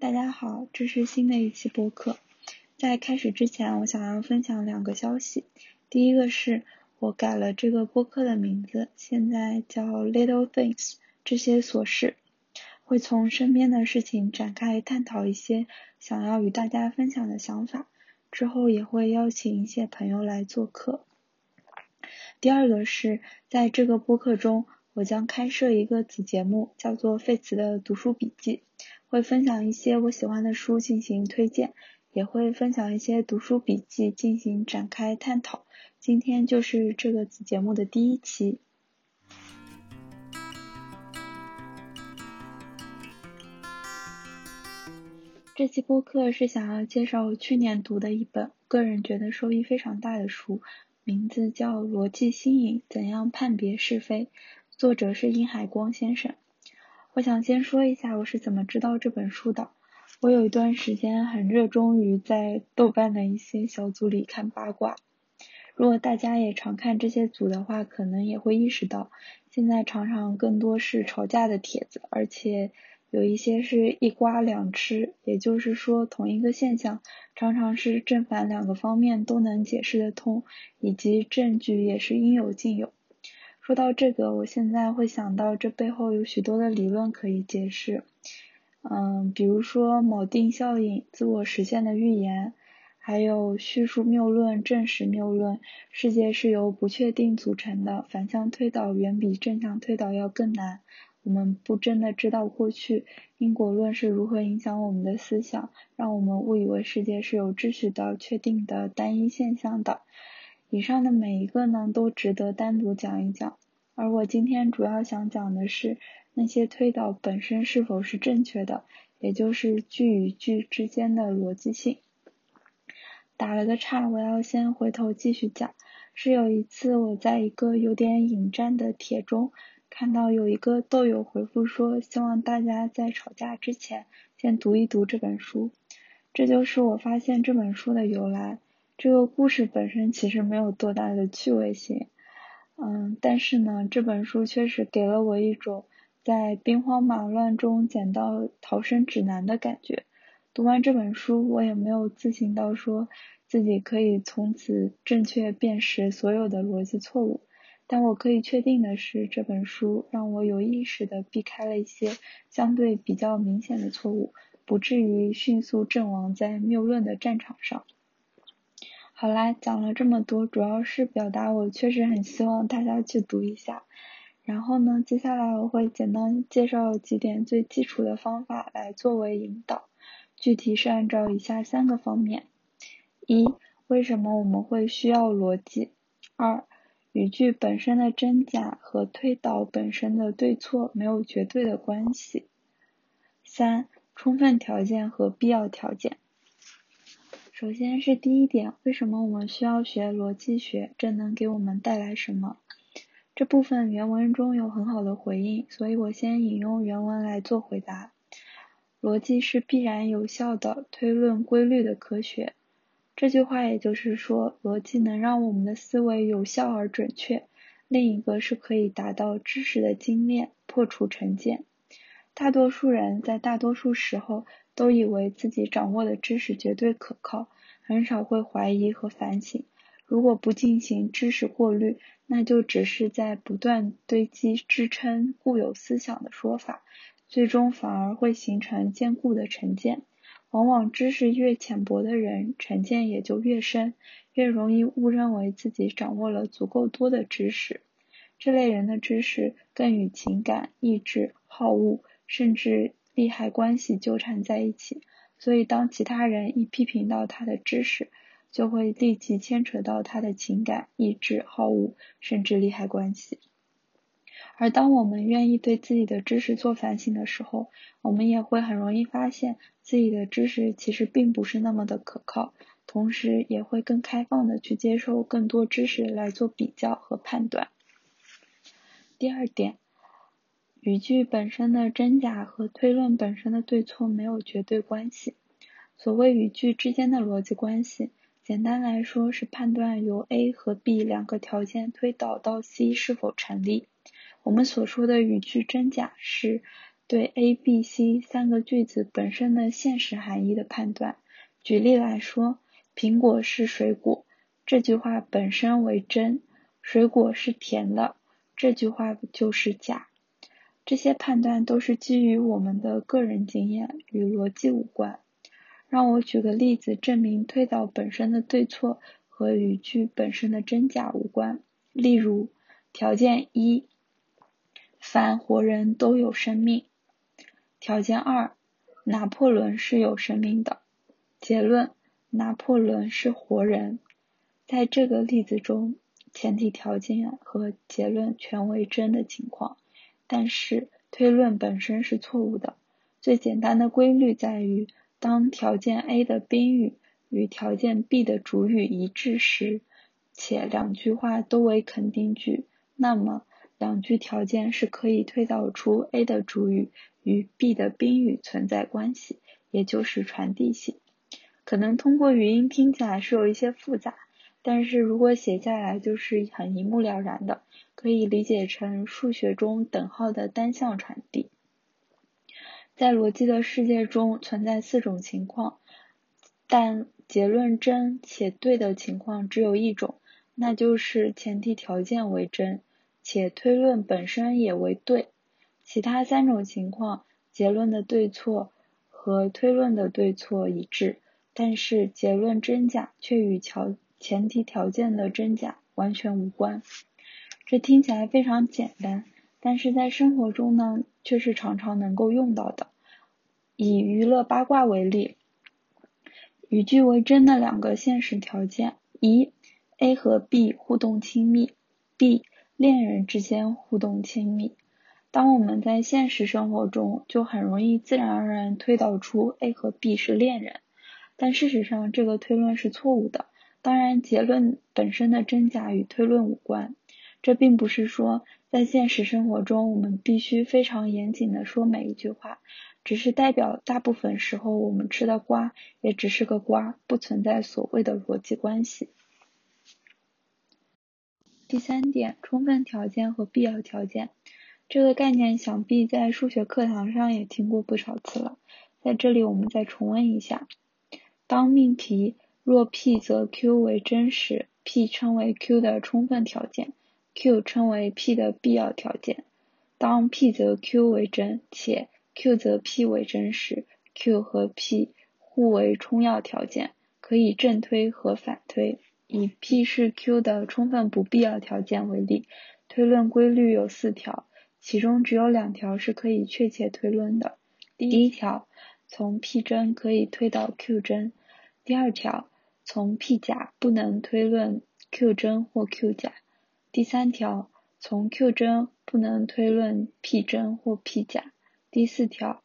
大家好，这是新的一期播客。在开始之前，我想要分享两个消息。第一个是我改了这个播客的名字，现在叫 Little Things，这些琐事。会从身边的事情展开探讨一些想要与大家分享的想法，之后也会邀请一些朋友来做客。第二个是在这个播客中，我将开设一个子节目，叫做费茨的读书笔记。会分享一些我喜欢的书进行推荐，也会分享一些读书笔记进行展开探讨。今天就是这个子节目的第一期。这期播客是想要介绍我去年读的一本个人觉得收益非常大的书，名字叫《逻辑新颖：怎样判别是非》，作者是殷海光先生。我想先说一下我是怎么知道这本书的。我有一段时间很热衷于在豆瓣的一些小组里看八卦。如果大家也常看这些组的话，可能也会意识到，现在常常更多是吵架的帖子，而且有一些是一瓜两吃，也就是说同一个现象常常是正反两个方面都能解释得通，以及证据也是应有尽有。说到这个，我现在会想到这背后有许多的理论可以解释，嗯，比如说锚定效应、自我实现的预言，还有叙述谬论、证实谬论，世界是由不确定组成的，反向推导远比正向推导要更难，我们不真的知道过去因果论是如何影响我们的思想，让我们误以为世界是有秩序的、确定的、单一现象的。以上的每一个呢，都值得单独讲一讲。而我今天主要想讲的是那些推导本身是否是正确的，也就是句与句之间的逻辑性。打了个岔，我要先回头继续讲。是有一次我在一个有点引战的帖中，看到有一个豆友回复说，希望大家在吵架之前先读一读这本书。这就是我发现这本书的由来。这个故事本身其实没有多大的趣味性。嗯，但是呢，这本书确实给了我一种在兵荒马乱中捡到逃生指南的感觉。读完这本书，我也没有自信到说自己可以从此正确辨识所有的逻辑错误，但我可以确定的是，这本书让我有意识的避开了一些相对比较明显的错误，不至于迅速阵亡在谬论的战场上。好啦，讲了这么多，主要是表达我确实很希望大家去读一下。然后呢，接下来我会简单介绍几点最基础的方法来作为引导，具体是按照以下三个方面：一、为什么我们会需要逻辑；二、语句本身的真假和推导本身的对错没有绝对的关系；三、充分条件和必要条件。首先是第一点，为什么我们需要学逻辑学？这能给我们带来什么？这部分原文中有很好的回应，所以我先引用原文来做回答。逻辑是必然有效的推论规律的科学。这句话也就是说，逻辑能让我们的思维有效而准确。另一个是可以达到知识的精炼，破除成见。大多数人在大多数时候。都以为自己掌握的知识绝对可靠，很少会怀疑和反省。如果不进行知识过滤，那就只是在不断堆积支撑固有思想的说法，最终反而会形成坚固的成见。往往知识越浅薄的人，成见也就越深，越容易误认为自己掌握了足够多的知识。这类人的知识更与情感、意志、好恶，甚至。利害关系纠缠在一起，所以当其他人一批评到他的知识，就会立即牵扯到他的情感、意志、好恶，甚至利害关系。而当我们愿意对自己的知识做反省的时候，我们也会很容易发现自己的知识其实并不是那么的可靠，同时也会更开放的去接受更多知识来做比较和判断。第二点。语句本身的真假和推论本身的对错没有绝对关系。所谓语句之间的逻辑关系，简单来说是判断由 A 和 B 两个条件推导到 C 是否成立。我们所说的语句真假是对 A、B、C 三个句子本身的现实含义的判断。举例来说，苹果是水果，这句话本身为真；水果是甜的，这句话就是假。这些判断都是基于我们的个人经验，与逻辑无关。让我举个例子，证明推导本身的对错和语句本身的真假无关。例如，条件一：凡活人都有生命。条件二：拿破仑是有生命的。结论：拿破仑是活人。在这个例子中，前提条件和结论全为真的情况。但是推论本身是错误的。最简单的规律在于，当条件 A 的宾语与条件 B 的主语一致时，且两句话都为肯定句，那么两句条件是可以推导出 A 的主语与 B 的宾语存在关系，也就是传递性。可能通过语音听起来是有一些复杂。但是如果写下来就是很一目了然的，可以理解成数学中等号的单向传递。在逻辑的世界中存在四种情况，但结论真且对的情况只有一种，那就是前提条件为真，且推论本身也为对。其他三种情况，结论的对错和推论的对错一致，但是结论真假却与条。前提条件的真假完全无关，这听起来非常简单，但是在生活中呢，却是常常能够用到的。以娱乐八卦为例，语句为真的两个现实条件：一，A 和 B 互动亲密；B，恋人之间互动亲密。当我们在现实生活中，就很容易自然而然推导出 A 和 B 是恋人，但事实上这个推论是错误的。当然，结论本身的真假与推论无关。这并不是说在现实生活中我们必须非常严谨的说每一句话，只是代表大部分时候我们吃的瓜也只是个瓜，不存在所谓的逻辑关系。第三点，充分条件和必要条件这个概念，想必在数学课堂上也听过不少次了。在这里我们再重温一下：当命题。若 P 则 Q 为真时，P 称为 Q 的充分条件，Q 称为 P 的必要条件。当 P 则 Q 为真，且 Q 则 P 为真时，Q 和 P 互为充要条件，可以正推和反推。以 P 是 Q 的充分不必要条件为例，推论规律有四条，其中只有两条是可以确切推论的。第一条，从 P 真可以推到 Q 真。第二条，从 P 假不能推论 Q 真或 Q 假。第三条，从 Q 真不能推论 P 真或 P 假。第四条，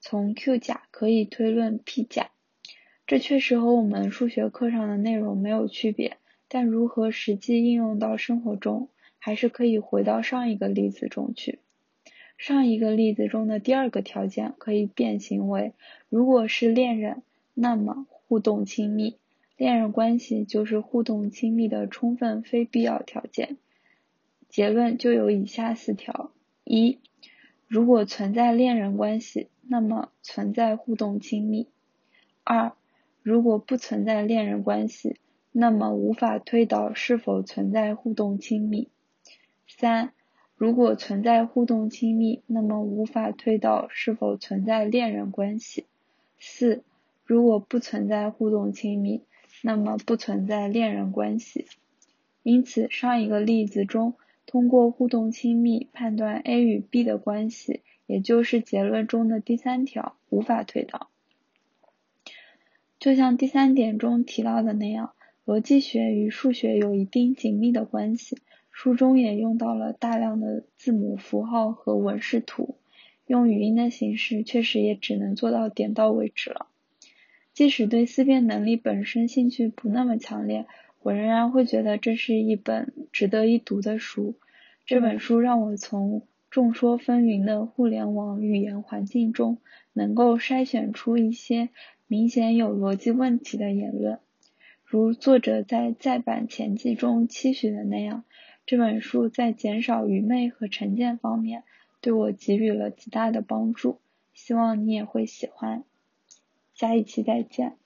从 Q 假可以推论 P 假。这确实和我们数学课上的内容没有区别，但如何实际应用到生活中，还是可以回到上一个例子中去。上一个例子中的第二个条件可以变形为：如果是恋人，那么。互动亲密，恋人关系就是互动亲密的充分非必要条件。结论就有以下四条：一、如果存在恋人关系，那么存在互动亲密；二、如果不存在恋人关系，那么无法推导是否存在互动亲密；三、如果存在互动亲密，那么无法推导是否存在恋人关系；四。如果不存在互动亲密，那么不存在恋人关系。因此，上一个例子中，通过互动亲密判断 A 与 B 的关系，也就是结论中的第三条，无法推导。就像第三点中提到的那样，逻辑学与数学有一定紧密的关系。书中也用到了大量的字母符号和文式图，用语音的形式，确实也只能做到点到为止了。即使对思辨能力本身兴趣不那么强烈，我仍然会觉得这是一本值得一读的书。这本书让我从众说纷纭的互联网语言环境中，能够筛选出一些明显有逻辑问题的言论。如作者在再版前记中期许的那样，这本书在减少愚昧和成见方面，对我给予了极大的帮助，希望你也会喜欢。下一期再见。